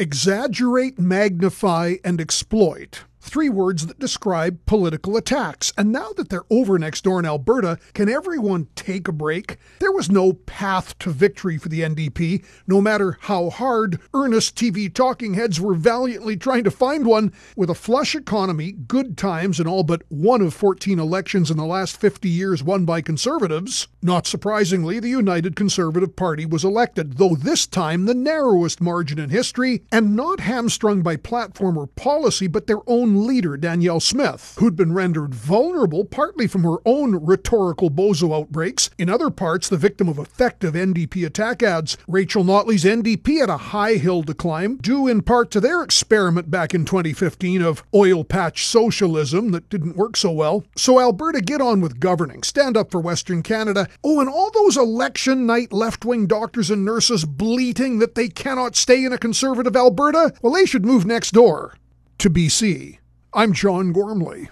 exaggerate, magnify, and exploit. Three words that describe political attacks. And now that they're over next door in Alberta, can everyone take a break? There was no path to victory for the NDP, no matter how hard earnest TV talking heads were valiantly trying to find one. With a flush economy, good times, and all but one of 14 elections in the last 50 years won by Conservatives, not surprisingly, the United Conservative Party was elected, though this time the narrowest margin in history, and not hamstrung by platform or policy, but their own own leader, Danielle Smith, who'd been rendered vulnerable partly from her own rhetorical bozo outbreaks, in other parts, the victim of effective NDP attack ads. Rachel Notley's NDP had a high hill to climb, due in part to their experiment back in 2015 of oil patch socialism that didn't work so well. So, Alberta, get on with governing, stand up for Western Canada. Oh, and all those election night left wing doctors and nurses bleating that they cannot stay in a conservative Alberta, well, they should move next door to BC. I'm John Gormley.